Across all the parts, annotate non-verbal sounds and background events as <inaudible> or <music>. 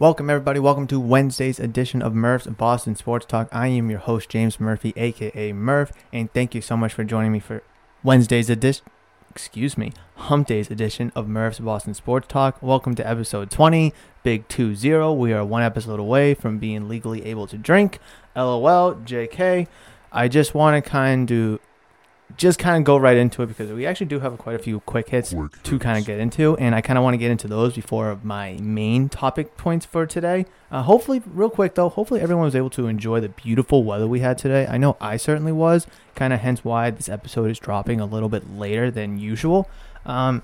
Welcome, everybody. Welcome to Wednesday's edition of Murph's Boston Sports Talk. I am your host, James Murphy, aka Murph, and thank you so much for joining me for Wednesday's edition. Excuse me, Hump Day's edition of Murph's Boston Sports Talk. Welcome to episode 20, Big 2 0. We are one episode away from being legally able to drink. LOL, JK. I just want to kind of just kind of go right into it because we actually do have quite a few quick hits Quick to kind of get into, and I kind of want to get into those before my main topic points for today. Uh, hopefully, real quick though, hopefully everyone was able to enjoy the beautiful weather we had today. I know I certainly was, kind of hence why this episode is dropping a little bit later than usual. Um,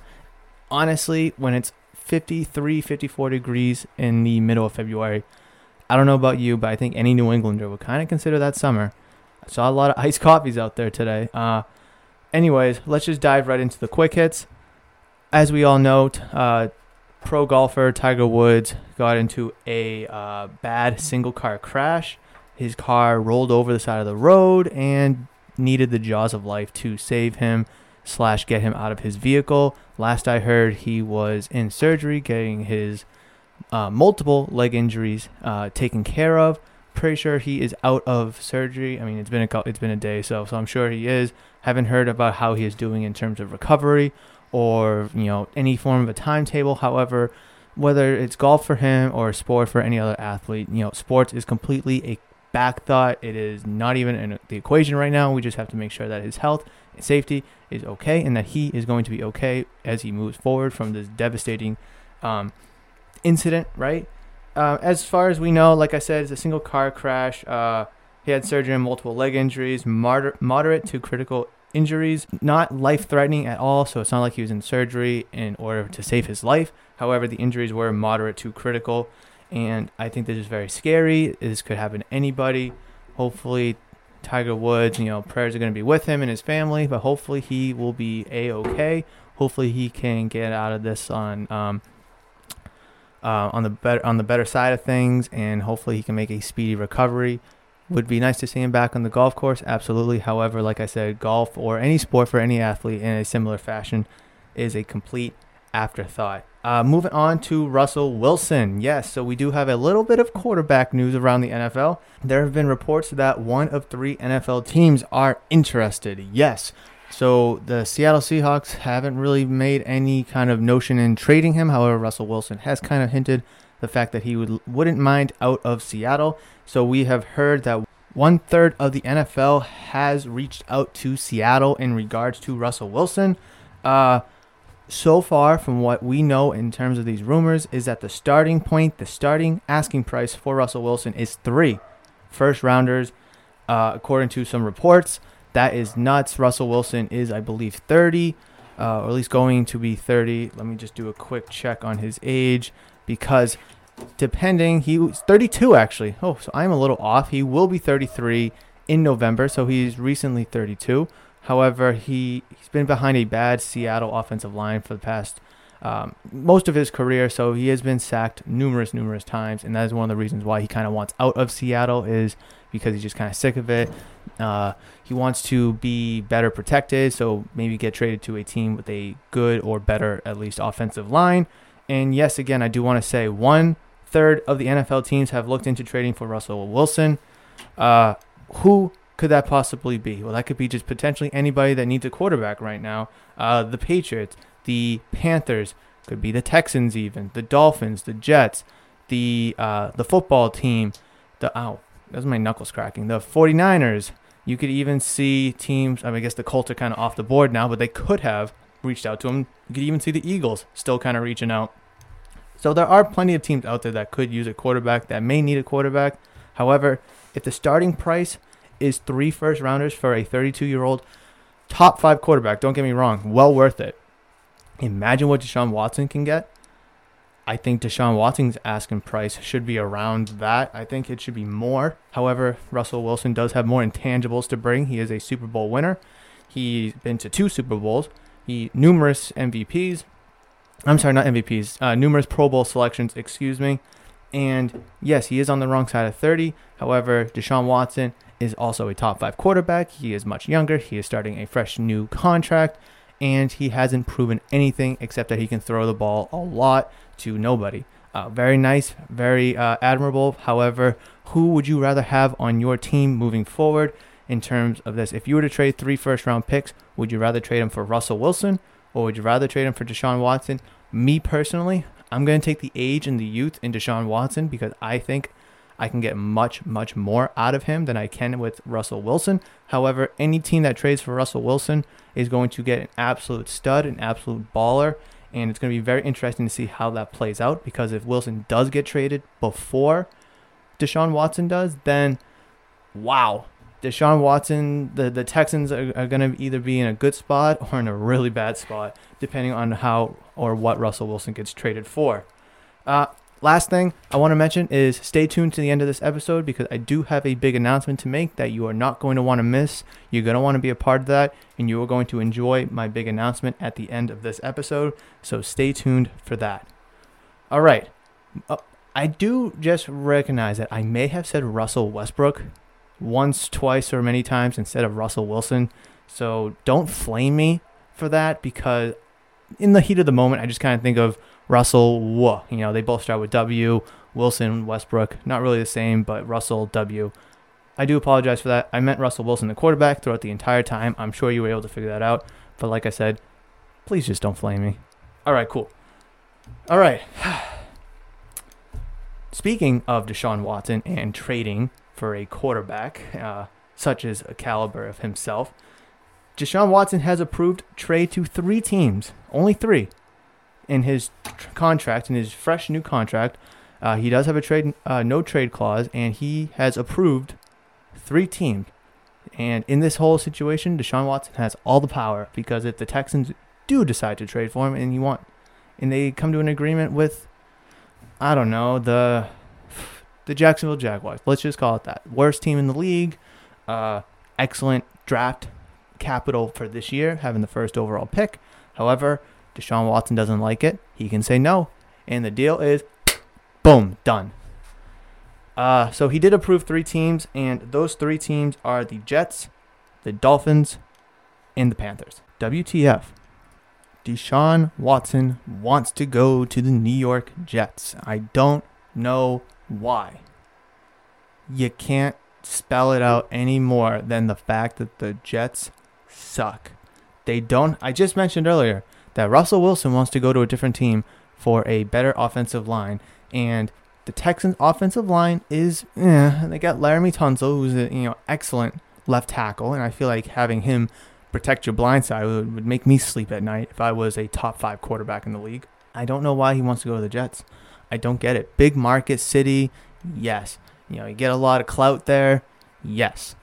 honestly, when it's 53, 54 degrees in the middle of February, I don't know about you, but I think any New Englander would kind of consider that summer. I saw a lot of iced coffees out there today. Uh, anyways, let's just dive right into the quick hits. As we all know, uh, pro golfer Tiger Woods got into a uh, bad single car crash. His car rolled over the side of the road and needed the jaws of life to save him slash get him out of his vehicle. Last I heard, he was in surgery getting his uh, multiple leg injuries uh, taken care of. Pretty sure he is out of surgery. I mean, it's been a it's been a day, so so I'm sure he is. Haven't heard about how he is doing in terms of recovery or you know any form of a timetable. However, whether it's golf for him or sport for any other athlete, you know, sports is completely a back thought. It is not even in the equation right now. We just have to make sure that his health and safety is okay and that he is going to be okay as he moves forward from this devastating um, incident, right? Uh, as far as we know, like I said, it's a single car crash. Uh, he had surgery and multiple leg injuries, moder- moderate to critical injuries, not life threatening at all. So it's not like he was in surgery in order to save his life. However, the injuries were moderate to critical. And I think this is very scary. This could happen to anybody. Hopefully, Tiger Woods, you know, prayers are going to be with him and his family, but hopefully he will be a okay. Hopefully he can get out of this on um, uh, on the better on the better side of things, and hopefully he can make a speedy recovery. Would be nice to see him back on the golf course, absolutely. However, like I said, golf or any sport for any athlete in a similar fashion is a complete afterthought. Uh, moving on to Russell Wilson. Yes, so we do have a little bit of quarterback news around the NFL. There have been reports that one of three NFL teams are interested. Yes. So the Seattle Seahawks haven't really made any kind of notion in trading him. However, Russell Wilson has kind of hinted the fact that he would wouldn't mind out of Seattle. So we have heard that one third of the NFL has reached out to Seattle in regards to Russell Wilson. Uh, so far, from what we know in terms of these rumors, is that the starting point, the starting asking price for Russell Wilson is three first rounders, uh, according to some reports. That is nuts. Russell Wilson is, I believe, 30, uh, or at least going to be 30. Let me just do a quick check on his age because depending, he was 32 actually. Oh, so I'm a little off. He will be 33 in November, so he's recently 32. However, he he's been behind a bad Seattle offensive line for the past um, most of his career, so he has been sacked numerous, numerous times, and that is one of the reasons why he kind of wants out of Seattle is because he's just kind of sick of it. Uh, he wants to be better protected, so maybe get traded to a team with a good or better, at least, offensive line. And yes, again, I do want to say one third of the NFL teams have looked into trading for Russell Wilson. Uh, who could that possibly be? Well, that could be just potentially anybody that needs a quarterback right now. Uh, the Patriots, the Panthers, could be the Texans, even the Dolphins, the Jets, the uh, the football team, the ow, that's my knuckles cracking. The 49ers. You could even see teams. I, mean, I guess the Colts are kind of off the board now, but they could have reached out to him. You could even see the Eagles still kind of reaching out. So there are plenty of teams out there that could use a quarterback that may need a quarterback. However, if the starting price is three first rounders for a 32 year old top five quarterback, don't get me wrong, well worth it. Imagine what Deshaun Watson can get. I think Deshaun Watson's asking price should be around that. I think it should be more. However, Russell Wilson does have more intangibles to bring. He is a Super Bowl winner. He's been to two Super Bowls. He numerous MVPs. I'm sorry, not MVPs. Uh, numerous Pro Bowl selections. Excuse me. And yes, he is on the wrong side of 30. However, Deshaun Watson is also a top five quarterback. He is much younger. He is starting a fresh new contract, and he hasn't proven anything except that he can throw the ball a lot to nobody. Uh, very nice, very uh, admirable. However, who would you rather have on your team moving forward in terms of this? If you were to trade three first round picks, would you rather trade them for Russell Wilson or would you rather trade them for Deshaun Watson? Me personally, I'm going to take the age and the youth in Deshaun Watson because I think I can get much, much more out of him than I can with Russell Wilson. However, any team that trades for Russell Wilson is going to get an absolute stud, an absolute baller, and it's going to be very interesting to see how that plays out because if Wilson does get traded before Deshaun Watson does, then wow, Deshaun Watson, the, the Texans are, are going to either be in a good spot or in a really bad spot, depending on how or what Russell Wilson gets traded for. Uh, last thing I want to mention is stay tuned to the end of this episode because I do have a big announcement to make that you are not going to want to miss. You're going to want to be a part of that, and you are going to enjoy my big announcement at the end of this episode. So stay tuned for that. All right. Uh, I do just recognize that I may have said Russell Westbrook once, twice, or many times instead of Russell Wilson. So don't flame me for that because in the heat of the moment, I just kind of think of Russell, whoa, you know, they both start with W. Wilson, Westbrook, not really the same, but Russell, W. I do apologize for that. I meant Russell Wilson, the quarterback, throughout the entire time. I'm sure you were able to figure that out. But like I said, please just don't flame me. All right, cool. All right. <sighs> Speaking of Deshaun Watson and trading for a quarterback uh, such as a caliber of himself, Deshaun Watson has approved trade to three teams, only three, in his tr- contract, in his fresh new contract. Uh, he does have a trade, uh, no trade clause, and he has approved three teams. And in this whole situation, Deshaun Watson has all the power because if the Texans do decide to trade for him, and you want, and they come to an agreement with I don't know the the Jacksonville Jaguars. Let's just call it that. Worst team in the league. Uh, excellent draft capital for this year, having the first overall pick. However, Deshaun Watson doesn't like it. He can say no, and the deal is, boom, done. Uh, so he did approve three teams, and those three teams are the Jets, the Dolphins, and the Panthers. WTF? Deshaun Watson wants to go to the New York Jets. I don't know why. You can't spell it out any more than the fact that the Jets suck. They don't. I just mentioned earlier that Russell Wilson wants to go to a different team for a better offensive line, and the Texans' offensive line is. Eh, they got Laremy Tunsil, who's a you know excellent left tackle, and I feel like having him protect your blind side would, would make me sleep at night if I was a top five quarterback in the league. I don't know why he wants to go to the Jets. I don't get it. Big market city, yes. You know, you get a lot of clout there, yes.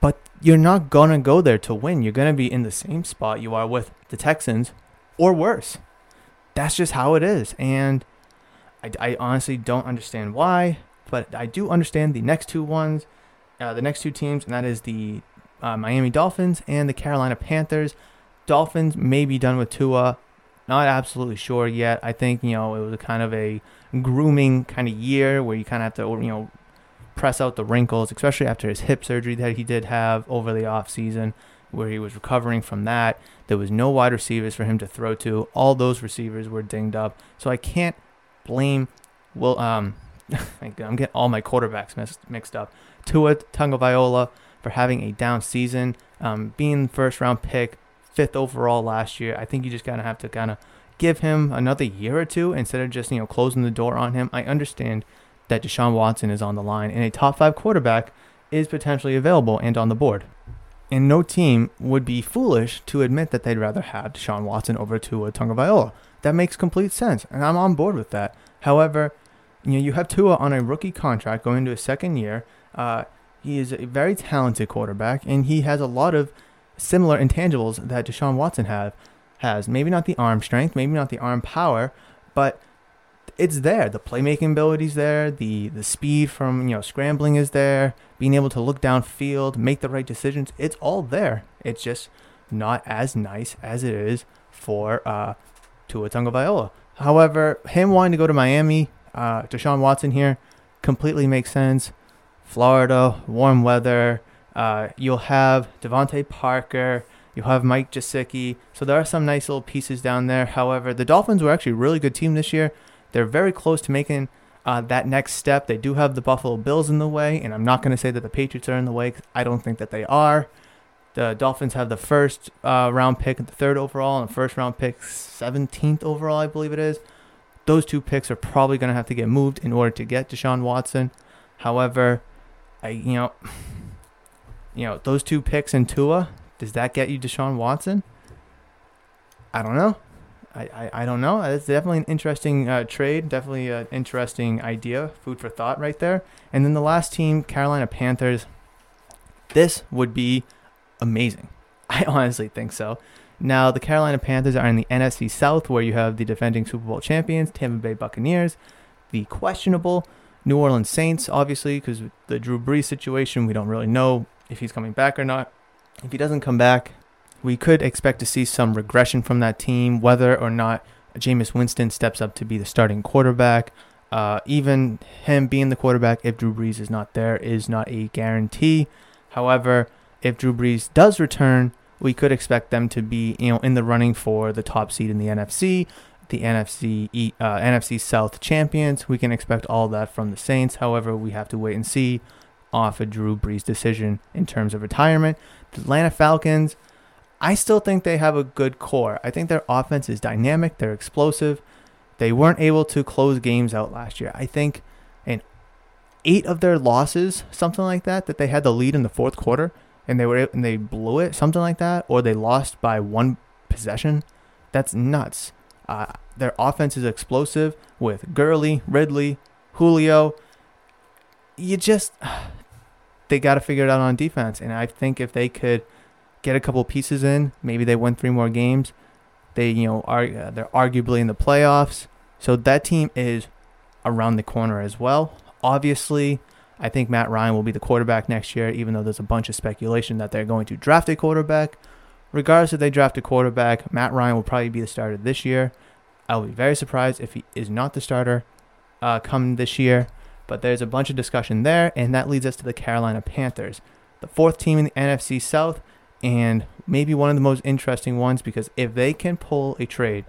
But you're not going to go there to win. You're going to be in the same spot you are with the Texans or worse. That's just how it is. And I, I honestly don't understand why, but I do understand the next two ones, uh, the next two teams, and that is the uh, Miami Dolphins and the Carolina Panthers. Dolphins may be done with Tua. Not absolutely sure yet. I think you know it was kind of a grooming kind of year where you kind of have to you know press out the wrinkles, especially after his hip surgery that he did have over the off season, where he was recovering from that. There was no wide receivers for him to throw to. All those receivers were dinged up, so I can't blame. Well, um, <laughs> I'm getting all my quarterbacks mixed up. Tua Tagovailoa for having a down season, um, being first round pick, fifth overall last year. I think you just kind of have to kind of give him another year or two instead of just you know closing the door on him. I understand that Deshaun Watson is on the line and a top five quarterback is potentially available and on the board. And no team would be foolish to admit that they'd rather have Deshaun Watson over Tua Tagovailoa. That makes complete sense, and I'm on board with that. However, you know you have Tua on a rookie contract going into his second year. Uh, he is a very talented quarterback, and he has a lot of similar intangibles that Deshaun Watson have has. Maybe not the arm strength, maybe not the arm power, but it's there. The playmaking ability's there. The the speed from you know scrambling is there. Being able to look downfield, make the right decisions, it's all there. It's just not as nice as it is for uh, Tua Tagovailoa. However, him wanting to go to Miami, uh, Deshaun Watson here, completely makes sense. Florida, warm weather. Uh, you'll have DeVante Parker. You'll have Mike Gesicki. So there are some nice little pieces down there. However, the Dolphins were actually a really good team this year. They're very close to making uh, that next step. They do have the Buffalo Bills in the way, and I'm not going to say that the Patriots are in the way. I don't think that they are. The Dolphins have the first uh, round pick the third overall, and the first round pick, 17th overall, I believe it is. Those two picks are probably going to have to get moved in order to get Deshaun Watson. However, I you know, you know those two picks in Tua, does that get you Deshaun Watson? I don't know. I, I, I don't know. It's definitely an interesting uh, trade. Definitely an interesting idea. Food for thought right there. And then the last team, Carolina Panthers. This would be amazing. <laughs> I honestly think so. Now, the Carolina Panthers are in the NFC South, where you have the defending Super Bowl champions, Tampa Bay Buccaneers, the questionable New Orleans Saints, obviously, because the Drew Brees situation, we don't really know if he's coming back or not. If he doesn't come back, we could expect to see some regression from that team, whether or not Jameis Winston steps up to be the starting quarterback. Uh, even him being the quarterback, if Drew Brees is not there, is not a guarantee. However, if Drew Brees does return, we could expect them to be, you know, in the running for the top seed in the NFC, the NFC uh, NFC South champions. We can expect all that from the Saints. However, we have to wait and see off a Drew Brees decision in terms of retirement. The Atlanta Falcons, I still think they have a good core. I think their offense is dynamic. They're explosive. They weren't able to close games out last year. I think in eight of their losses, something like that, that they had the lead in the fourth quarter and they were and they blew it, something like that, or they lost by one possession. That's nuts. Uh, their offense is explosive with Gurley, Ridley, Julio. You just they got to figure it out on defense, and I think if they could get a couple pieces in, maybe they win three more games. They you know are uh, they're arguably in the playoffs, so that team is around the corner as well. Obviously, I think Matt Ryan will be the quarterback next year, even though there's a bunch of speculation that they're going to draft a quarterback. Regardless if they draft a quarterback, Matt Ryan will probably be the starter this year. I'll be very surprised if he is not the starter uh, come this year. But there's a bunch of discussion there, and that leads us to the Carolina Panthers, the fourth team in the NFC South, and maybe one of the most interesting ones because if they can pull a trade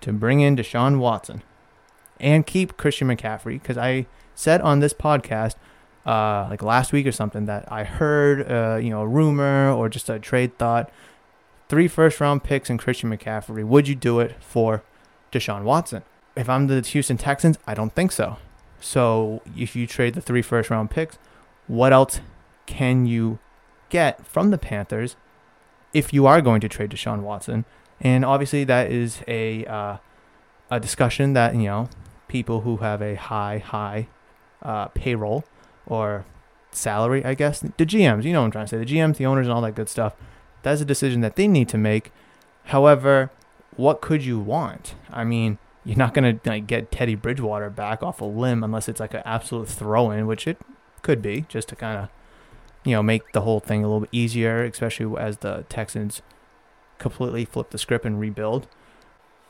to bring in Deshaun Watson and keep Christian McCaffrey, because I said on this podcast uh, like last week or something that I heard, uh, you know, a rumor or just a trade thought. Three first round picks and Christian McCaffrey. Would you do it for Deshaun Watson? If I'm the Houston Texans, I don't think so. So if you trade the three first round picks, what else can you get from the Panthers if you are going to trade Deshaun Watson? And obviously that is a uh, a discussion that you know people who have a high high uh, payroll or salary, I guess. The GMs, you know what I'm trying to say. The GMs, the owners, and all that good stuff. That's a decision that they need to make. However, what could you want? I mean, you're not gonna like get Teddy Bridgewater back off a limb unless it's like an absolute throw-in, which it could be, just to kind of, you know, make the whole thing a little bit easier, especially as the Texans completely flip the script and rebuild.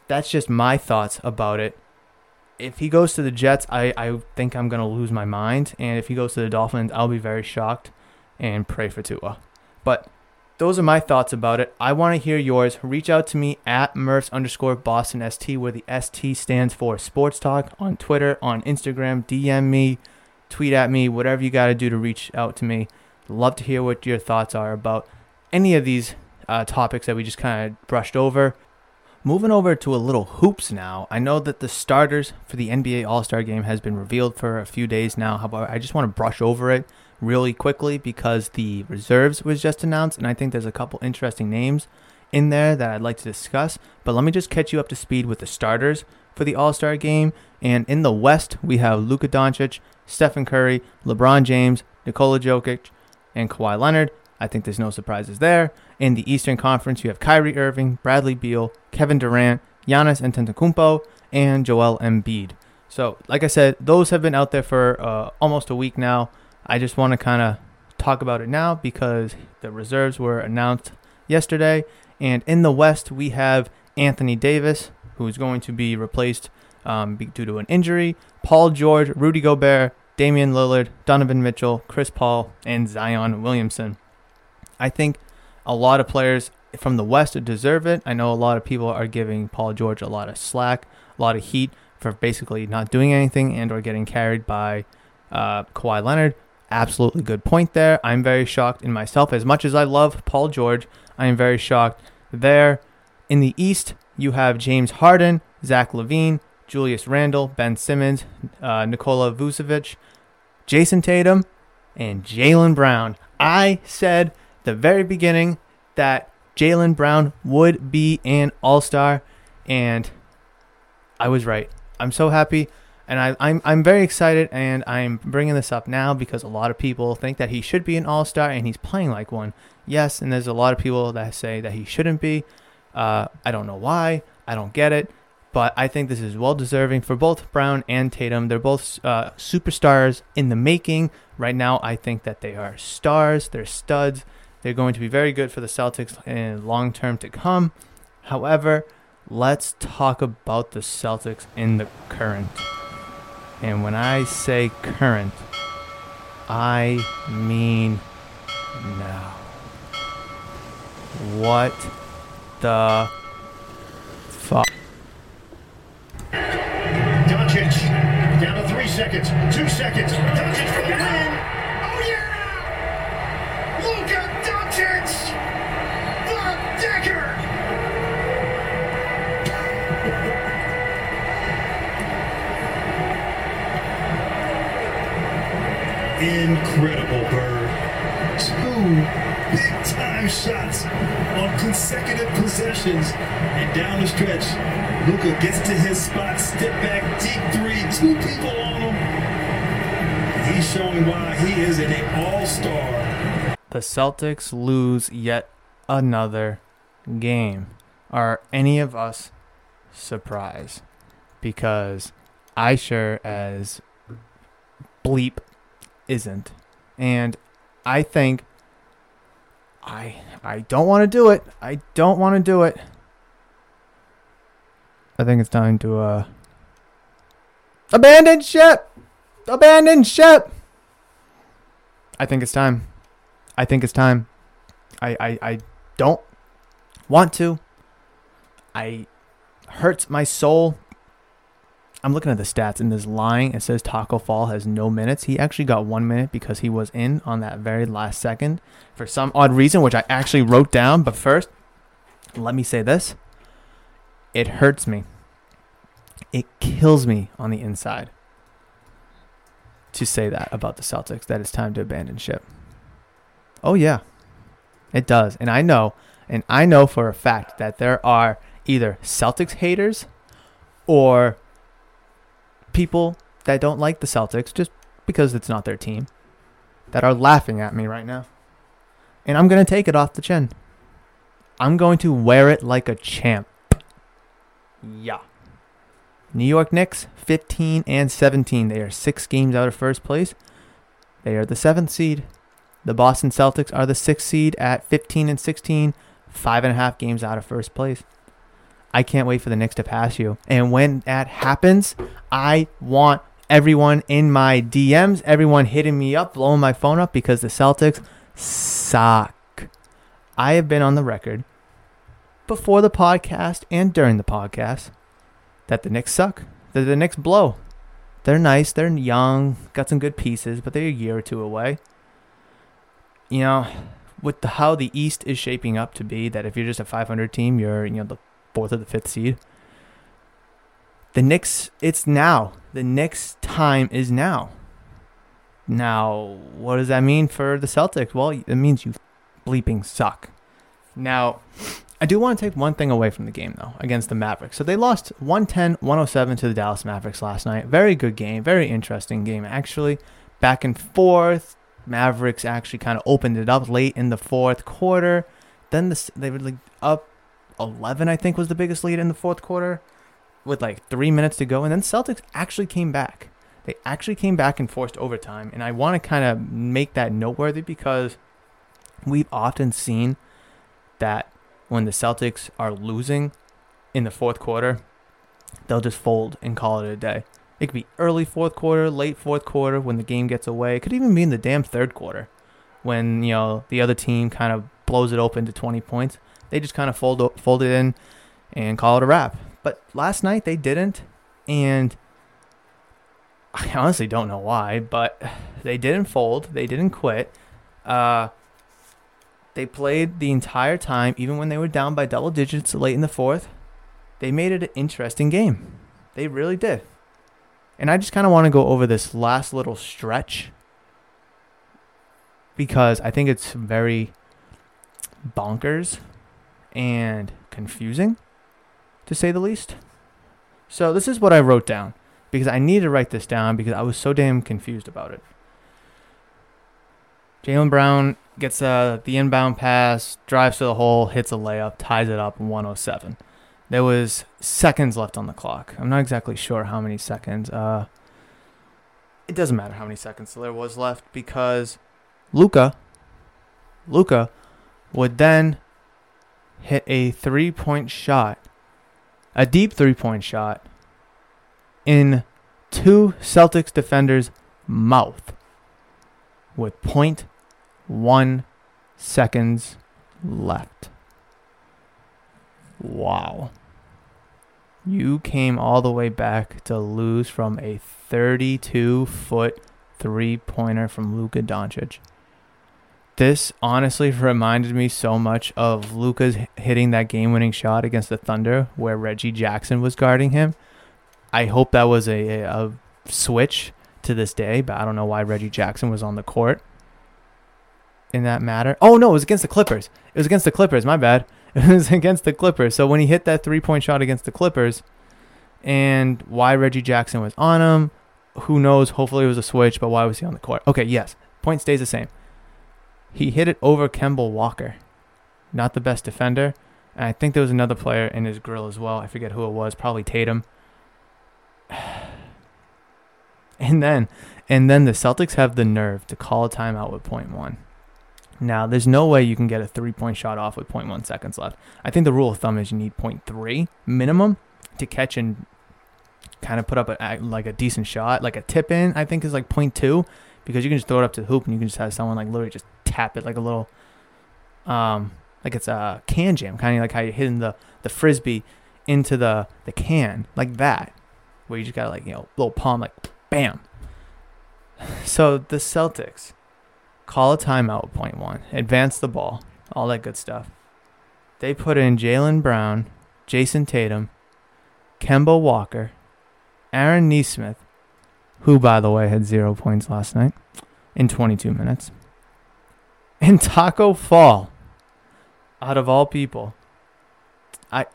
That's just my thoughts about it if he goes to the Jets, I, I think I'm going to lose my mind. And if he goes to the Dolphins, I'll be very shocked and pray for Tua. But those are my thoughts about it. I want to hear yours. Reach out to me at Murphs underscore Boston ST, where the ST stands for Sports Talk on Twitter, on Instagram. DM me, tweet at me, whatever you got to do to reach out to me. Love to hear what your thoughts are about any of these uh, topics that we just kind of brushed over. Moving over to a little hoops now. I know that the starters for the NBA All Star game has been revealed for a few days now. However, I just want to brush over it really quickly because the reserves was just announced, and I think there's a couple interesting names in there that I'd like to discuss. But let me just catch you up to speed with the starters for the All Star game. And in the West, we have Luka Doncic, Stephen Curry, LeBron James, Nikola Jokic, and Kawhi Leonard. I think there's no surprises there. In the Eastern Conference, you have Kyrie Irving, Bradley Beal, Kevin Durant, Giannis Antetokounmpo, and Joel Embiid. So, like I said, those have been out there for uh, almost a week now. I just want to kind of talk about it now because the reserves were announced yesterday. And in the West, we have Anthony Davis, who is going to be replaced um, due to an injury. Paul George, Rudy Gobert, Damian Lillard, Donovan Mitchell, Chris Paul, and Zion Williamson. I think a lot of players from the West deserve it. I know a lot of people are giving Paul George a lot of slack, a lot of heat for basically not doing anything and or getting carried by uh, Kawhi Leonard. Absolutely good point there. I'm very shocked in myself. As much as I love Paul George, I am very shocked there. In the East, you have James Harden, Zach LaVine, Julius Randle, Ben Simmons, uh, Nikola Vucevic, Jayson Tatum, and Jaylen Brown. I said the very beginning that Jaylen Brown would be an All Star, and I was right. I'm so happy, and I, I'm I'm very excited, and I'm bringing this up now because a lot of people think that he should be an All Star, and he's playing like one. Yes, and there's a lot of people that say that he shouldn't be. Uh, I don't know why. I don't get it. But I think this is well deserving for both Brown and Tatum. They're both uh, superstars in the making. Right now, I think that they are stars. They're studs. They're going to be very good for the Celtics in long term to come. However, let's talk about the Celtics in the current. And when I say current, I mean now. What the fuck? Possessions. And down the stretch, Luka gets to his spot, step back, deep three, two people on him. He's showing why he is an all-star. The Celtics lose yet another game. Are any of us surprised? Because I sure as bleep isn't. And I think I I don't want to do it. I don't want to do it. I think it's time to uh abandon ship. Abandon ship. I think it's time. I think it's time. I I, I don't want to. I hurts my soul. I'm looking at the stats and this line. It says Tacko Fall has no minutes. He actually got one minute because he was in on that very last second for some odd reason, which I actually wrote down. But first, let me say this it hurts me. It kills me on the inside to say that about the Celtics, that it's time to abandon ship. Oh, yeah, it does. And I know, and I know for a fact that there are either Celtics haters or people that don't like the Celtics just because it's not their team that are laughing at me right now. And I'm going to take it off the chin. I'm going to wear it like a champ. Yeah. New York Knicks, 15 and 17. They are six games out of first place. They are the seventh seed. The Boston Celtics are the sixth seed at 15 and 16, five and a half games out of first place. I can't wait for the Knicks to pass you. And when that happens, I want everyone in my DMs, everyone hitting me up, blowing my phone up because the Celtics suck. I have been on the record before the podcast and during the podcast that the Knicks suck. That the Knicks blow. They're nice, they're young, got some good pieces, but they're a year or two away. You know, with the how the East is shaping up to be, that if you're just a 500 team, you're you know the fourth or the fifth seed. The Knicks, it's now. The Knicks' time is now. Now, what does that mean for the Celtics? Well, it means you bleeping suck. Now, I do want to take one thing away from the game, though, against the Mavericks. So they lost 110 107 to the Dallas Mavericks last night. Very good game. Very interesting game, actually. Back and forth. Mavericks actually kind of opened it up late in the fourth quarter. Then the, they were like up 11, I think, was the biggest lead in the fourth quarter with like three minutes to go. And then Celtics actually came back. They actually came back and forced overtime. And I want to kind of make that noteworthy because we've often seen that when the Celtics are losing in the fourth quarter, they'll just fold and call it a day. It could be early fourth quarter, late fourth quarter when the game gets away. It could even be in the damn third quarter when, you know, the other team kind of blows it open to 20 points. They just kind of fold fold it in and call it a wrap. But last night they didn't. And I <laughs> honestly don't know why, but <sighs> they didn't fold. They didn't quit. Uh, they played the entire time, even when they were down by double digits late in the fourth. They made it an interesting game. They really did. And I just kind of want to go over this last little stretch because I think it's very bonkers and confusing, to say the least. So, this is what I wrote down because I need to write this down because I was so damn confused about it. Jaylen Brown gets uh, the inbound pass, drives to the hole, hits a layup, ties it up 107. There was seconds left on the clock. I'm not exactly sure how many seconds. Uh, it doesn't matter how many seconds there was left because Luka, Luka would then hit a three-point shot, a deep three-point shot, in two Celtics defenders' mouth, with point one seconds left. Wow. You came all the way back to lose from a 32 foot three pointer from Luka Doncic. This honestly reminded me so much of Luka's hitting that game winning shot against the Thunder where Reggie Jackson was guarding him. I hope that was a, a switch to this day, but I don't know why Reggie Jackson was on the court in that matter. Oh no, it was against the Clippers. It was against the Clippers. My bad. <laughs> It was against the Clippers. So when he hit that three point shot against the Clippers, and why Reggie Jackson was on him, who knows? Hopefully it was a switch, but why was he on the court? Okay, yes. Point stays the same. He hit it over Kemba Walker, not the best defender. And I think there was another player in his grill as well. I forget who it was. Probably Tatum. <sighs> And then, and then the Celtics have the nerve to call a timeout with point one. Now, there's no way you can get a three point shot off with 0.1 seconds left. I think the rule of thumb is you need 0.3 minimum to catch and kind of put up a, like a decent shot. Like a tip in, I think is like 0.2 because you can just throw it up to the hoop and you can just have someone like literally just tap it like a little, um, like it's a can jam, kind of like how you're hitting the, the frisbee into the, the can, like that, where you just gotta like, you know, little palm, like bam. <sighs> So the Celtics call a timeout point one, advance the ball, all that good stuff. They put in Jaylen Brown, Jayson Tatum, Kemba Walker, Aaron Nesmith, who by the way had zero points last night in 22 minutes, and Tacko Fall. Out of all people, I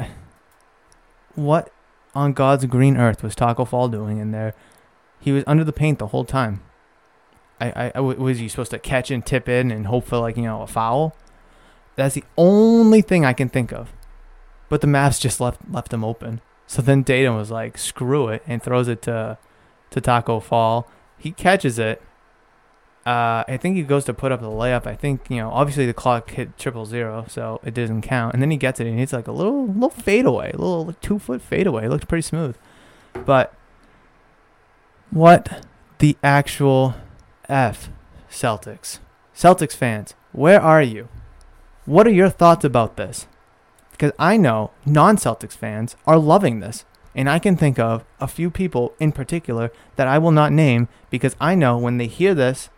what on God's green earth was Tacko Fall doing in there? He was under the paint the whole time. I, I, was he supposed to catch and tip in and hope for like you know a foul? That's the only thing I can think of. But the Mavs just left left him open. So then Tatum was like, screw it, and throws it to to Tacko Fall. He catches it. Uh, I think he goes to put up the layup. I think you know, obviously the clock hit triple zero, so it doesn't count. And then he gets it, and it's like a little little fadeaway, a little two foot fadeaway. It looked pretty smooth. But what the actual F Celtics. Celtics fans, where are you? What are your thoughts about this? Because I know non Celtics fans are loving this. And I can think of a few people in particular that I will not name because I know when they hear this,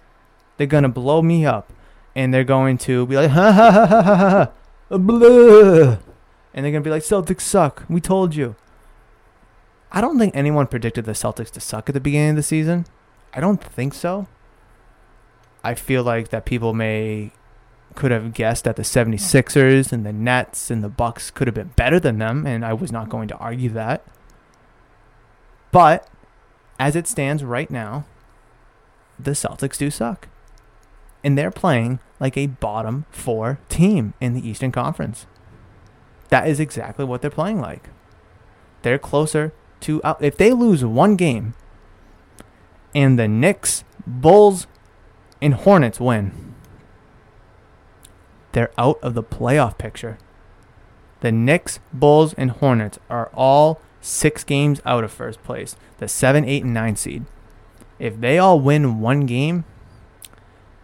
they're going to blow me up. And they're going to be like, <laughs> ha ha ha ha ha ha, blah. And they're going to be like, Celtics suck. We told you. I don't think anyone predicted the Celtics to suck at the beginning of the season. I don't think so. I feel like that people may could have guessed that the 76ers and the Nets and the Bucks could have been better than them and I was not going to argue that. But as it stands right now, the Celtics do suck. And they're playing like a bottom 4 team in the Eastern Conference. That is exactly what they're playing like. They're closer to if they lose one game and the Knicks, Bulls, and Hornets win, they're out of the playoff picture. The Knicks, Bulls, and Hornets are all six games out of first place, the seven, eight, and nine seed. If they all win one game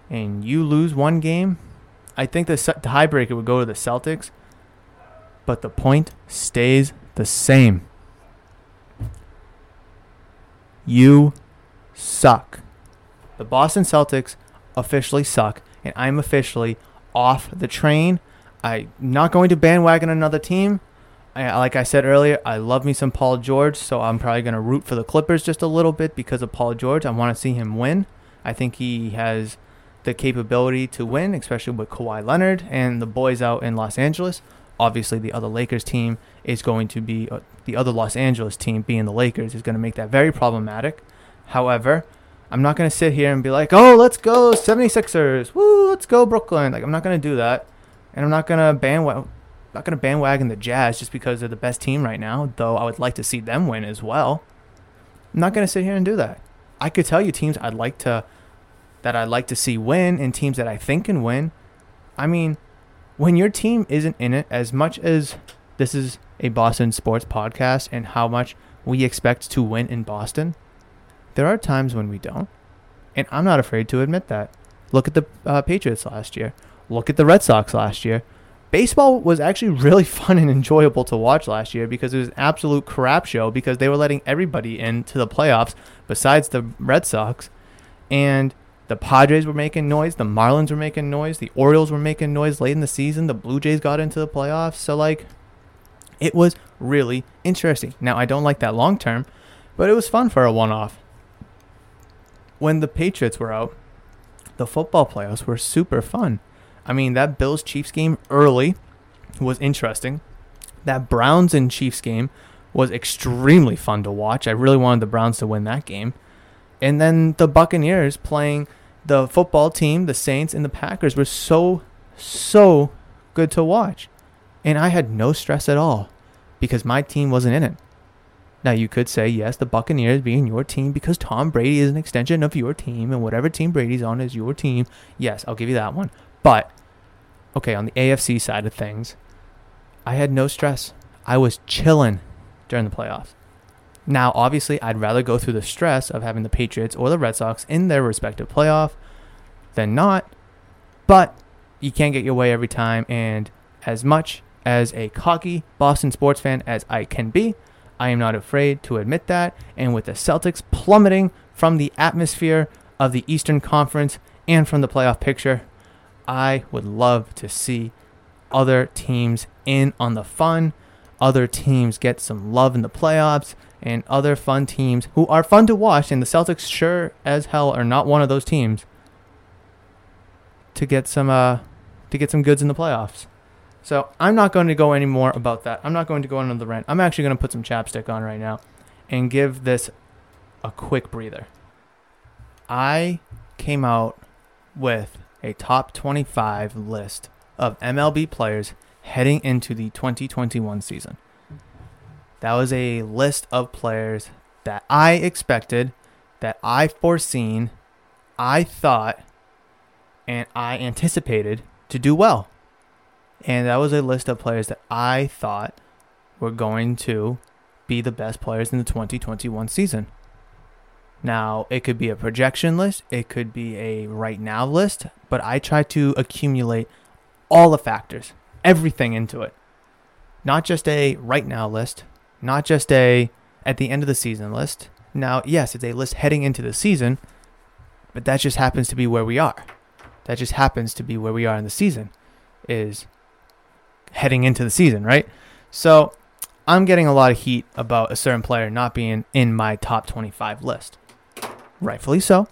and you lose one game, I think the tiebreaker would go to the Celtics, but the point stays the same. You suck. The Boston Celtics officially suck, and I'm officially off the train. I'm not going to bandwagon another team. I, like I said earlier, I love me some Paul George, so I'm probably going to root for the Clippers just a little bit because of Paul George. I want to see him win. I think he has the capability to win, especially with Kawhi Leonard and the boys out in Los Angeles. Obviously, the other Lakers team is going to be uh, the other Los Angeles team, being the Lakers, is going to make that very problematic. However, I'm not going to sit here and be like, oh, let's go 76ers. Woo, let's go Brooklyn. Like, I'm not going to do that. And I'm not going to bandwagon, not going to bandwagon the Jazz just because they're the best team right now, though I would like to see them win as well. I'm not going to sit here and do that. I could tell you teams I'd like to that I'd like to see win and teams that I think can win. I mean, when your team isn't in it as much as this is a Boston sports podcast and how much we expect to win in Boston, there are times when we don't. And I'm not afraid to admit that. Look at the uh, Patriots last year. Look at the Red Sox last year. Baseball was actually <laughs> really fun and enjoyable to watch last year because it was an absolute crap show because they were letting everybody into the playoffs besides the Red Sox. And the Padres were making noise. The Marlins were making noise. The Orioles were making noise late in the season. The Blue Jays got into the playoffs. So, like, it was really interesting. Now, I don't like that long term, but it was fun for a one off. When the Patriots were out, the football playoffs were super fun. I mean, that Bills Chiefs game early was interesting. That Browns and Chiefs game was extremely fun to watch. I really wanted the Browns to win that game. And then the Buccaneers playing the football team, the Saints, and the Packers were so, so good to watch. And I had no stress at all because my team wasn't in it. Now, you could say, yes, the Buccaneers being your team because Tom Brady is an extension of your team and whatever team Brady's on is your team. Yes, I'll give you that one. But, okay, on the AFC side of things, I had no stress. I was chilling during the playoffs. Now, obviously, I'd rather go through the stress of having the Patriots or the Red Sox in their respective playoff than not. But you can't get your way every time. And as much as a cocky Boston sports fan as I can be, I am not afraid to admit that. And with the Celtics plummeting from the atmosphere of the Eastern Conference and from the playoff picture, I would love to see other teams in on the fun, other teams get some love in the playoffs, and other fun teams who are fun to watch, and the Celtics sure as hell are not one of those teams to get some uh to get some goods in the playoffs. So I'm not going to go any more about that. I'm not going to go on the rant. I'm actually going to put some chapstick on right now and give this a quick breather. I came out with a top 25 list of MLB players heading into the 2021 season. That was a list of players that I expected, that I foreseen, I thought, and I anticipated to do well. And that was a list of players that I thought were going to be the best players in the 2021 season. Now, it could be a projection list, it could be a right now list, but I try to accumulate all the factors, everything into it. Not just a right now list, not just a at the end of the season list. Now, yes, it's a list heading into the season, but that just happens to be where we are. That just happens to be where we are in the season is heading into the season, right? So, I'm getting a lot of heat about a certain player not being in my top 25 list. Rightfully so.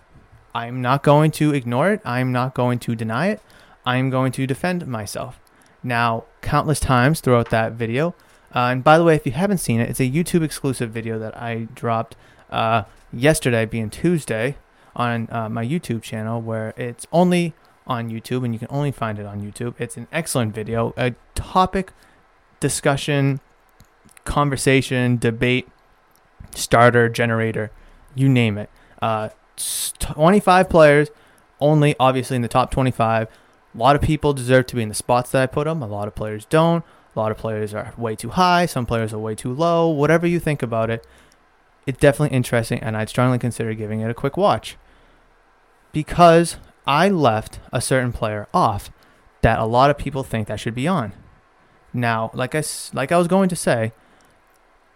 I'm not going to ignore it. I'm not going to deny it. I'm going to defend myself. Now, countless times throughout that video, uh, and by the way, if you haven't seen it, it's a YouTube exclusive video that I dropped uh, yesterday, being Tuesday, on uh, my YouTube channel, where it's only on YouTube and you can only find it on YouTube. It's an excellent video, a topic discussion, conversation, debate, starter, generator, you name it. Uh, 25 players, only obviously in the top 25. A lot of people deserve to be in the spots that I put them. A lot of players don't. A lot of players are way too high, some players are way too low. Whatever you think about it, it's definitely interesting, and I'd strongly consider giving it a quick watch. Because I left a certain player off that a lot of people think that should be on. Now, like I, like I was going to say,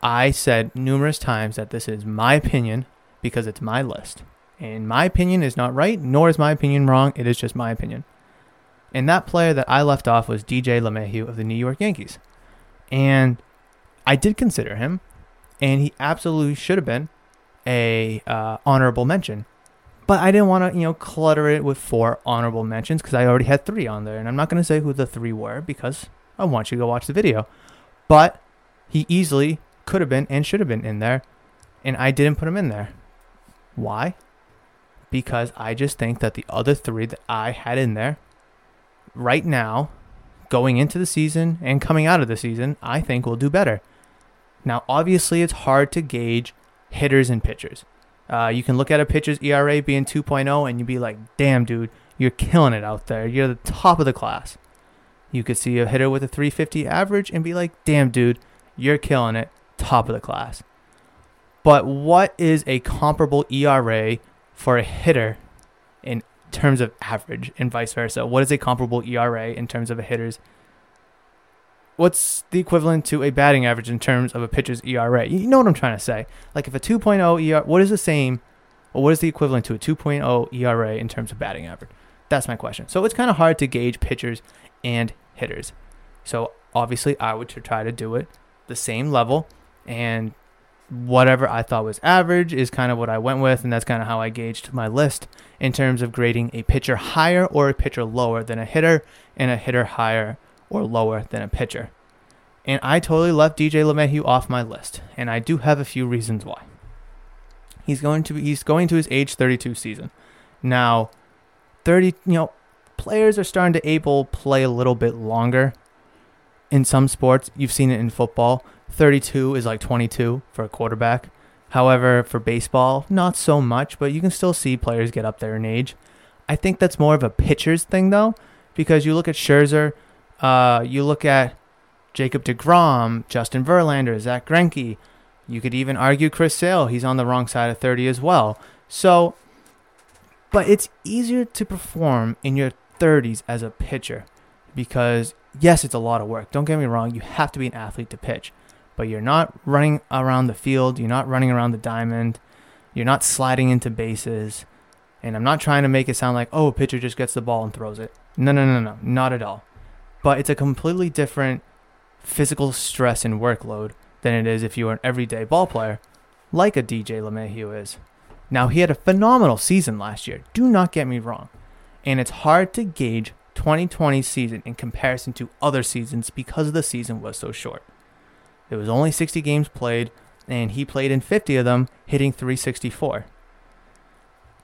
I said numerous times that this is my opinion because it's my list. And my opinion is not right, nor is my opinion wrong. It is just my opinion. And that player that I left off was DJ LeMahieu of the New York Yankees. And I did consider him, and he absolutely should have been a uh, honorable mention. But I didn't want to, you know, clutter it with four honorable mentions because I already had three on there, and I'm not going to say who the three were because I want you to go watch the video. But he easily could have been and should have been in there, and I didn't put him in there. Why? Because I just think that the other three that I had in there right now, going into the season and coming out of the season, I think will do better. Now, obviously, it's hard to gauge hitters and pitchers. Uh, you can look at a pitcher's ERA being 2.0 and you'd be like, damn, dude, you're killing it out there. You're the top of the class. You could see a hitter with a 350 average and be like, damn, dude, you're killing it. Top of the class. But what is a comparable ERA for a hitter in terms of average and vice versa? What is a comparable ERA in terms of a hitter's? What's the equivalent to a batting average in terms of a pitcher's ERA? You know what I'm trying to say. Like if a 2.0 ERA, what is the same, or what is the equivalent to a 2.0 ERA in terms of batting average? That's my question. So it's kind of hard to gauge pitchers and hitters. So obviously, I would try to do it the same level, and whatever I thought was average is kind of what I went with, and that's kind of how I gauged my list in terms of grading a pitcher higher or a pitcher lower than a hitter, and a hitter higher or lower than a pitcher. And I totally left DJ LeMahieu off my list, and I do have a few reasons why. He's going to be, he's going to his age 32 season. Now, 30, you know, players are starting to able play a little bit longer. In some sports, you've seen it in football. 32 is like 22 for a quarterback. However, for baseball, not so much, but you can still see players get up there in age. I think that's more of a pitcher's thing, though, because you look at Scherzer, uh, you look at Jacob DeGrom, Justin Verlander, Zack Greinke. You could even argue Chris Sale. He's on the wrong side of 30 as well. So, but it's easier to perform in your 30s as a pitcher because, yes, it's a lot of work. Don't get me wrong. You have to be an athlete to pitch but you're not running around the field, you're not running around the diamond, you're not sliding into bases. And I'm not trying to make it sound like, oh, a pitcher just gets the ball and throws it. No, no, no, no, not at all. But it's a completely different physical stress and workload than it is if you are an everyday ball player, like a DJ LeMahieu is. Now, he had a phenomenal season last year. Do not get me wrong. And it's hard to gauge 2020 season in comparison to other seasons because the season was so short. It was only 60 games played, and he played in 50 of them, hitting 364.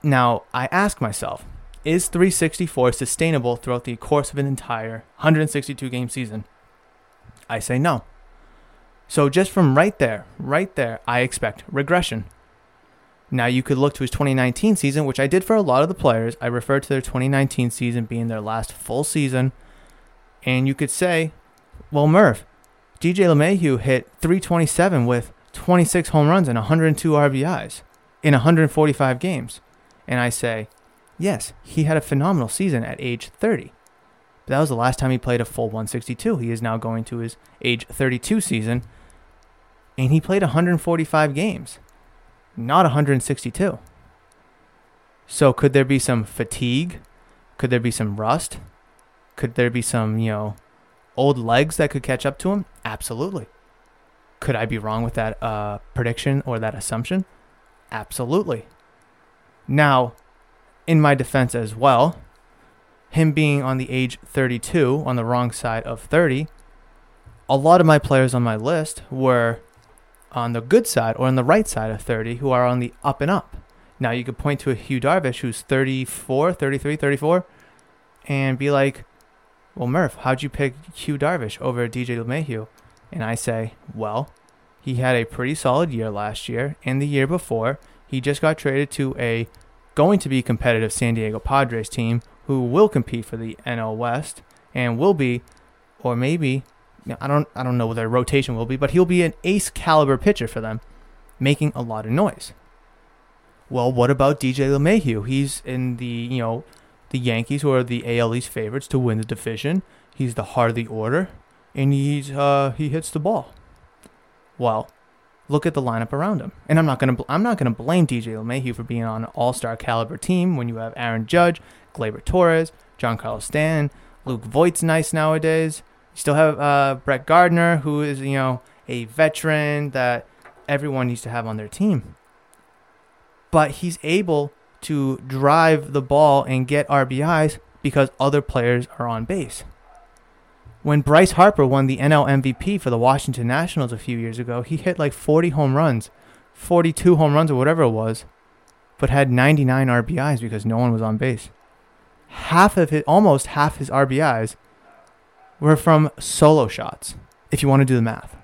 Now, I ask myself, is 364 sustainable throughout the course of an entire 162 game season? I say no. So, just from right there, right there, I expect regression. Now, you could look to his 2019 season, which I did for a lot of the players. I referred to their 2019 season being their last full season. And you could say, well, Murph, DJ LeMahieu hit 327 with 26 home runs and 102 RBIs in 145 games. And I say, yes, he had a phenomenal season at age 30. But that was the last time he played a full 162. He is now going to his age 32 season. And he played 145 games, not 162. So could there be some fatigue? Could there be some rust? Could there be some, you know, old legs that could catch up to him? Absolutely. Could I be wrong with that uh, prediction or that assumption? Absolutely. Now, in my defense as well, him being on the age 32, on the wrong side of 30, a lot of my players on my list were on the good side or on the right side of 30 who are on the up and up. Now, you could point to a Yu Darvish who's 34, 33, 34, and be like, well, Murph, how'd you pick Yu Darvish over DJ LeMahieu? And I say, well, he had a pretty solid year last year, and the year before, he just got traded to a going to be competitive San Diego Padres team who will compete for the NL West and will be, or maybe, I don't, I don't know what their rotation will be, but he'll be an ace caliber pitcher for them, making a lot of noise. Well, what about DJ LeMahieu? He's in the, you know, the Yankees, who are the AL East favorites to win the division. He's the heart of the order, and he's uh, he hits the ball. Well, look at the lineup around him. And I'm not gonna I'm not gonna blame DJ LeMahieu for being on an All Star caliber team when you have Aaron Judge, Gleyber Torres, Giancarlo Stan, Luke Voit's nice nowadays. You still have uh, Brett Gardner, who is you know a veteran that everyone needs to have on their team. But he's able to drive the ball and get RBIs because other players are on base. When Bryce Harper won the NL MVP for the Washington Nationals a few years ago, he hit like 40 home runs, 42 home runs or whatever it was, but had 99 RBIs because no one was on base. Half of his, almost half his RBIs were from solo shots, if you want to do the math.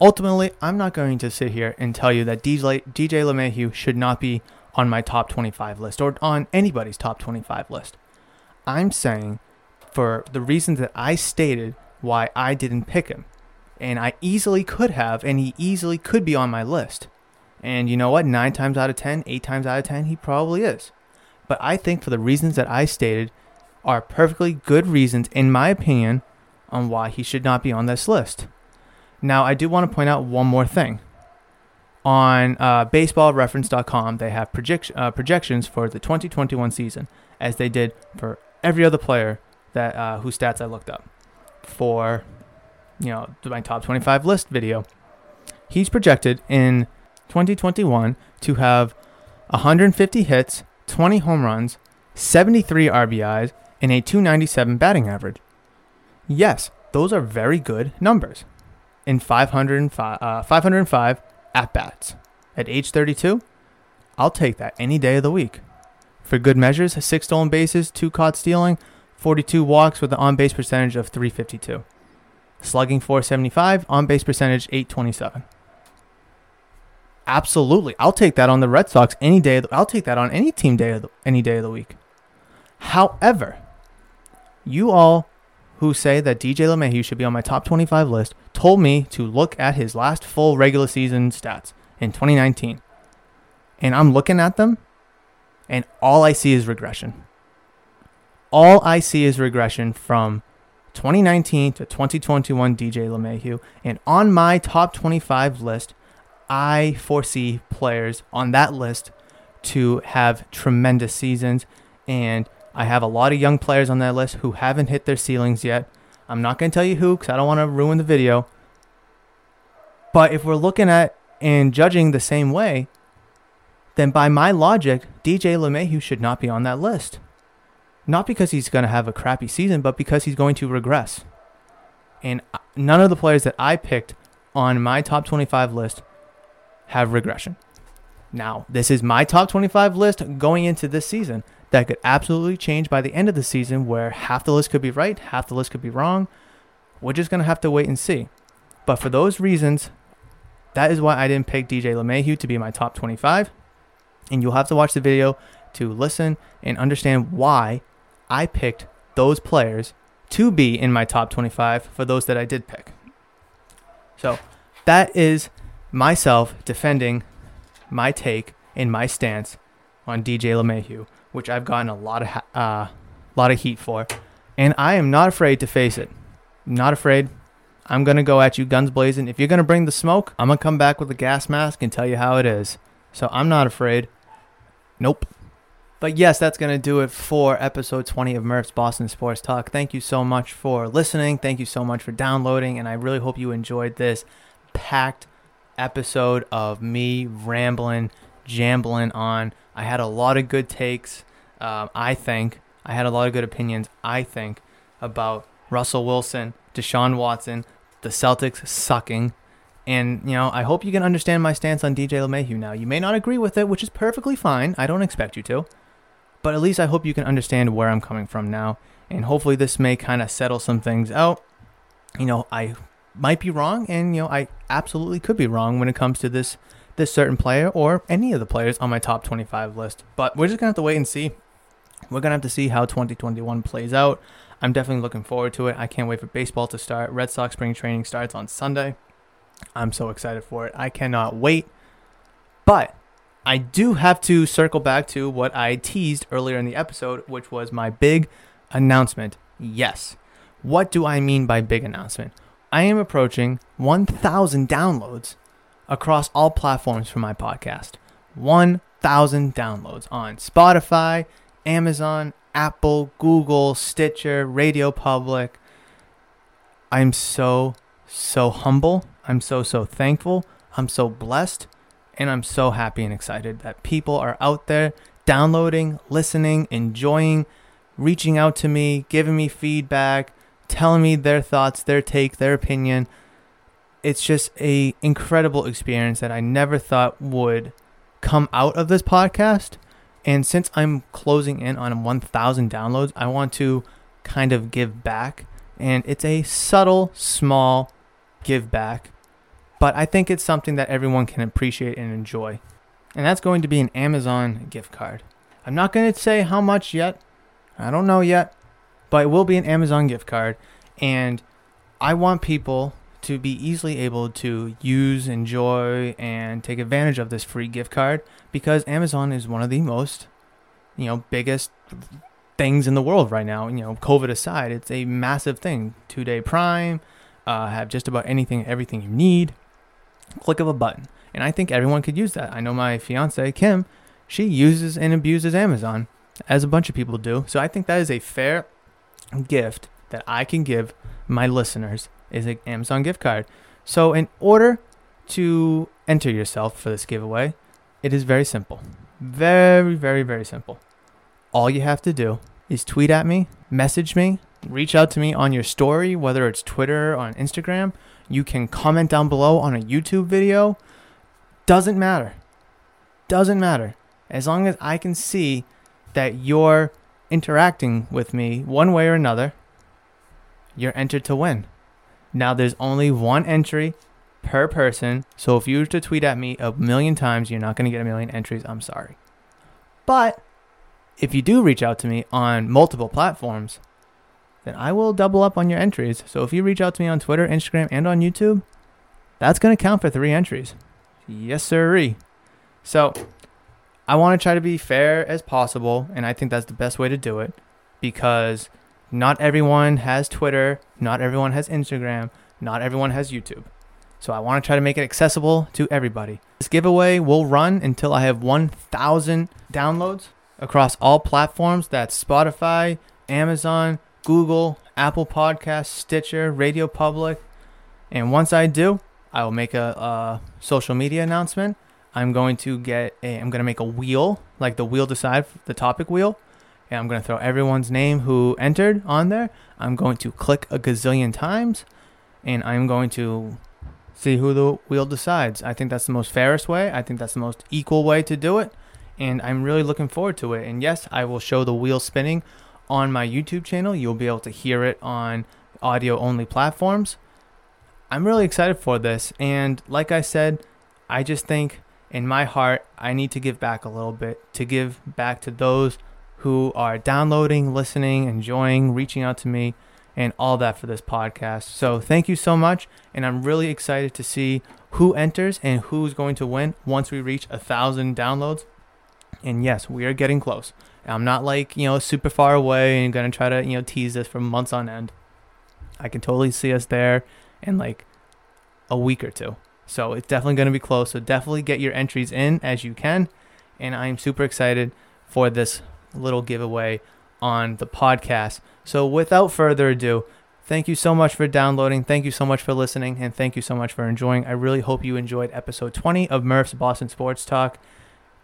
Ultimately, I'm not going to sit here and tell you that DJ, DJ LeMahieu should not be on my top 25 list or on anybody's top 25 list. I'm saying for the reasons that I stated why I didn't pick him. And I easily could have, and he easily could be on my list. And you know what? Nine times out of ten, eight times out of ten, he probably is. But I think for the reasons that I stated are perfectly good reasons, in my opinion, on why he should not be on this list. Now, I do want to point out one more thing. On uh, baseballreference.com, they have project- uh, projections for the 2021 season, as they did for every other player that uh, whose stats I looked up for, you know, my top 25 list video. He's projected in 2021 to have 150 hits, 20 home runs, 73 RBIs, and a 297 batting average. Yes, those are very good numbers. In 505, uh, 505 at bats. At age 32, I'll take that any day of the week. For good measures, six stolen bases, two caught stealing, 42 walks with an on base percentage of 352. Slugging 475, on base percentage 827. Absolutely. I'll take that on the Red Sox any day. The, I'll take that on any team day of the, any day of the week. However, you all who say that DJ LeMahieu should be on my top 25 list told me to look at his last full regular season stats in 2019. And I'm looking at them, and all I see is regression. All I see is regression from 2019 to 2021 DJ LeMahieu. And on my top 25 list, I foresee players on that list to have tremendous seasons. And I have a lot of young players on that list who haven't hit their ceilings yet. I'm not going to tell you who because I don't want to ruin the video. But if we're looking at and judging the same way, then by my logic, DJ LeMahieu should not be on that list. Not because he's going to have a crappy season, but because he's going to regress. And uh, none of the players that I picked on my top 25 list have regression. Now, this is my top 25 list going into this season that could absolutely change by the end of the season where half the list could be right, half the list could be wrong. We're just going to have to wait and see. But for those reasons, that is why I didn't pick DJ LeMahieu to be my top 25. And you'll have to watch the video to listen and understand why I picked those players to be in my top 25 for those that I did pick. So that is myself defending my take and my stance on DJ LeMahieu, which I've gotten a lot of uh, lot of heat for, and I am not afraid to face it. Not afraid. I'm gonna go at you guns blazing. If you're gonna bring the smoke, I'm gonna come back with a gas mask and tell you how it is. So I'm not afraid. Nope. But yes, that's going to do it for episode 20 of Murph's Boston Sports Talk. Thank you so much for listening. Thank you so much for downloading. And I really hope you enjoyed this packed episode of me rambling, jambling on. I had a lot of good takes, um, I think. I had a lot of good opinions, I think, about Russell Wilson, Deshaun Watson, the Celtics sucking. And, you know, I hope you can understand my stance on DJ LeMahieu now. You may not agree with it, which is perfectly fine. I don't expect you to. But at least I hope you can understand where I'm coming from now. And hopefully this may kind of settle some things out. You know, I might be wrong, and you know, I absolutely could be wrong when it comes to this this certain player or any of the players on my top 25 list. But we're just gonna have to wait and see. We're gonna have to see how 2021 plays out. I'm definitely looking forward to it. I can't wait for baseball to start. Red Sox spring training starts on Sunday. I'm so excited for it. I cannot wait. But I do have to circle back to what I teased earlier in the episode, which was my big announcement. Yes. What do I mean by big announcement? I am approaching 1,000 downloads across all platforms for my podcast. 1,000 downloads on Spotify, Amazon, Apple, Google, Stitcher, Radio Public. I'm so, so humble. I'm so, so thankful. I'm so blessed. And I'm so happy and excited that people are out there downloading, listening, enjoying, reaching out to me, giving me feedback, telling me their thoughts, their take, their opinion. It's just a incredible experience that I never thought would come out of this podcast. And since I'm closing in on 1,000 downloads, I want to kind of give back. And it's a subtle, small give back, but I think it's something that everyone can appreciate and enjoy. And that's going to be an Amazon gift card. I'm not going to say how much yet. I don't know yet, but it will be an Amazon gift card. And I want people to be easily able to use, enjoy, and take advantage of this free gift card because Amazon is one of the most, you know, biggest things in the world right now. You know, COVID aside, it's a massive thing. Two day Prime, uh, have just about anything, everything you need. Click of a button, and I think everyone could use that. I know my fiance Kim, she uses and abuses Amazon, as a bunch of people do. So I think that is a fair gift that I can give my listeners is an Amazon gift card. So in order to enter yourself for this giveaway, it is very simple. Very, very, very simple. All you have to do is tweet at me, message me, reach out to me on your story, whether it's Twitter or on Instagram. You can comment down below on a YouTube video. Doesn't matter. Doesn't matter. As long as I can see that you're interacting with me one way or another, you're entered to win. Now, there's only one entry per person. So if you were to tweet at me a million times, you're not going to get a million entries. I'm sorry. But if you do reach out to me on multiple platforms, then I will double up on your entries. So if you reach out to me on Twitter, Instagram, and on YouTube, that's going to count for three entries. Yes, sirree. So I want to try to be fair as possible, and I think that's the best way to do it because not everyone has Twitter, not everyone has Instagram, not everyone has YouTube. So I want to try to make it accessible to everybody. This giveaway will run until I have 1,000 downloads across all platforms. That's Spotify, Amazon, Google, Apple Podcasts, Stitcher, Radio Public. And once I do, I will make a, a social media announcement. I'm going to get a, I'm going to make a wheel, like the wheel decide, the topic wheel and I'm going to throw everyone's name who entered on there. I'm going to click a gazillion times and I'm going to see who the wheel decides. I think that's the most fairest way. I think that's the most equal way to do it. And I'm really looking forward to it. And yes, I will show the wheel spinning on my YouTube channel. You'll be able to hear it on audio only platforms. I'm really excited for this. And like I said, I just think in my heart, I need to give back a little bit to give back to those who are downloading, listening, enjoying, reaching out to me, and all that for this podcast. So thank you so much, and I'm really excited to see who enters and who's going to win once we reach a thousand downloads. And yes, we are getting close. I'm not like you know super far away and gonna try to you know tease this for months on end. I can totally see us there in like a week or two. So it's definitely to be close. So definitely get your entries in as you can. And I'm super excited for this little giveaway on the podcast. So without further ado, thank you so much for downloading. Thank you so much for listening. And thank you so much for enjoying. I really hope you enjoyed episode 20 of Murph's Boston Sports Talk.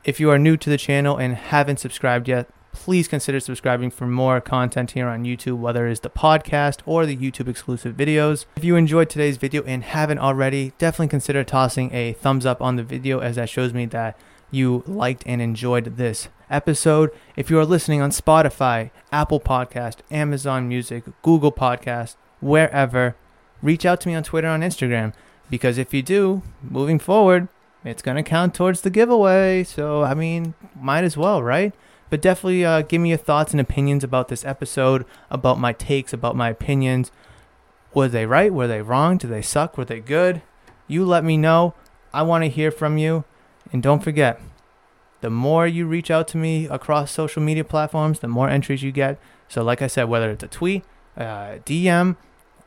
If you are new to the channel and haven't subscribed yet, please consider subscribing for more content here on YouTube, whether it's the podcast or the YouTube exclusive videos. If you enjoyed today's video and haven't already, definitely consider tossing a thumbs up on the video as that shows me that you liked and enjoyed this episode. If you are listening on Spotify, Apple Podcast, Amazon Music, Google Podcast, wherever, reach out to me on Twitter on Instagram because if you do, moving forward, it's going to count towards the giveaway. So, I mean, might as well, right? But definitely uh, give me your thoughts and opinions about this episode, about my takes, about my opinions. Were they right? Were they wrong? Did they suck? Were they good? You let me know. I want to hear from you. And don't forget, the more you reach out to me across social media platforms, the more entries you get. So, like I said, whether it's a tweet, uh, DM,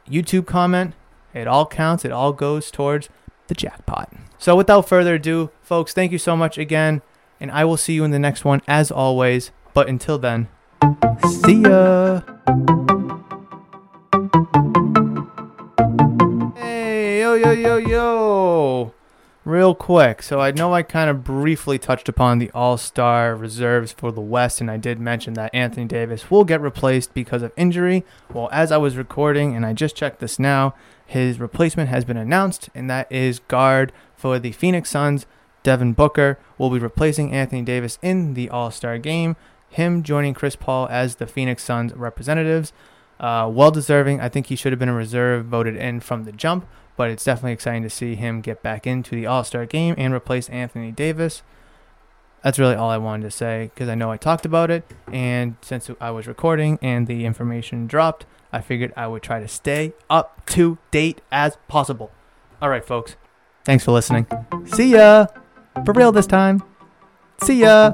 YouTube comment, it all counts. It all goes towards the jackpot. So without further ado, folks, thank you so much again, and I will see you in the next one as always. But until then, see ya. Hey, yo, yo, yo, yo. Real quick. So I know I kind of briefly touched upon the All Star reserves for the West, and I did mention that Anthony Davis will get replaced because of injury. Well, as I was recording, and I just checked this now, his replacement has been announced, and that is guard for the Phoenix Suns. Devin Booker will be replacing Anthony Davis in the All Star game. Him joining Chris Paul as the Phoenix Suns representatives. Uh, well deserving. I think he should have been a reserve voted in from the jump, but it's definitely exciting to see him get back into the All Star game and replace Anthony Davis. That's really all I wanted to say because I know I talked about it, and since I was recording and the information dropped, I figured I would try to stay up to date as possible. All right, folks. Thanks for listening. See ya. For real this time. See ya.